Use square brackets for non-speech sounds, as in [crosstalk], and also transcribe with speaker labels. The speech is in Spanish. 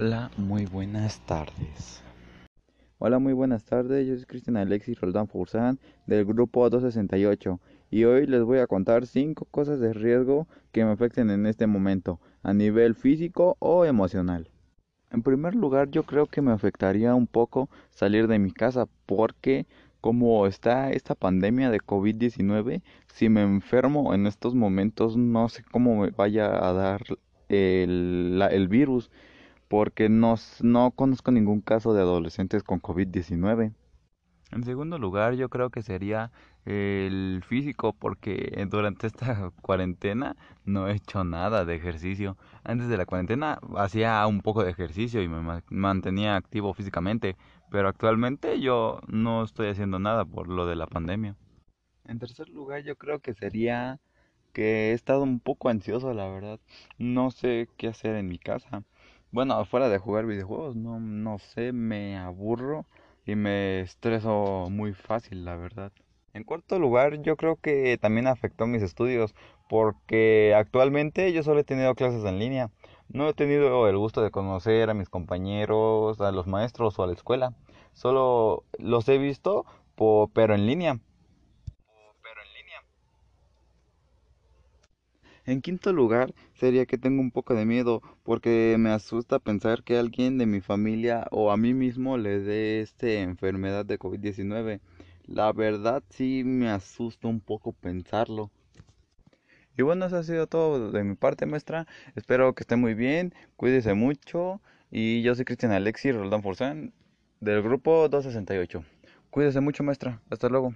Speaker 1: Hola, muy buenas tardes. Hola, muy buenas tardes. Yo soy Cristian Alexis Roldán Furzán del grupo 268 y hoy les voy a contar 5 cosas de riesgo que me afecten en este momento a nivel físico o emocional. En primer lugar, yo creo que me afectaría un poco salir de mi casa porque como está esta pandemia de COVID-19, si me enfermo en estos momentos no sé cómo me vaya a dar el, el virus porque no, no conozco ningún caso de adolescentes con COVID-19. En segundo lugar, yo creo que sería el físico, porque durante esta [laughs] cuarentena no he hecho nada de ejercicio. Antes de la cuarentena hacía un poco de ejercicio y me mantenía activo físicamente, pero actualmente yo no estoy haciendo nada por lo de la pandemia. En tercer lugar, yo creo que sería que he estado un poco ansioso, la verdad. No sé qué hacer en mi casa. Bueno, afuera de jugar videojuegos, no, no sé, me aburro y me estreso muy fácil, la verdad. En cuarto lugar, yo creo que también afectó mis estudios, porque actualmente yo solo he tenido clases en línea. No he tenido el gusto de conocer a mis compañeros, a los maestros o a la escuela. Solo los he visto, pero en línea. En quinto lugar, sería que tengo un poco de miedo porque me asusta pensar que alguien de mi familia o a mí mismo le dé esta enfermedad de COVID-19. La verdad sí me asusta un poco pensarlo. Y bueno, eso ha sido todo de mi parte, maestra. Espero que esté muy bien, cuídese mucho. Y yo soy Cristian Alexis Roldán Forzán del grupo 268. Cuídese mucho, maestra. Hasta luego.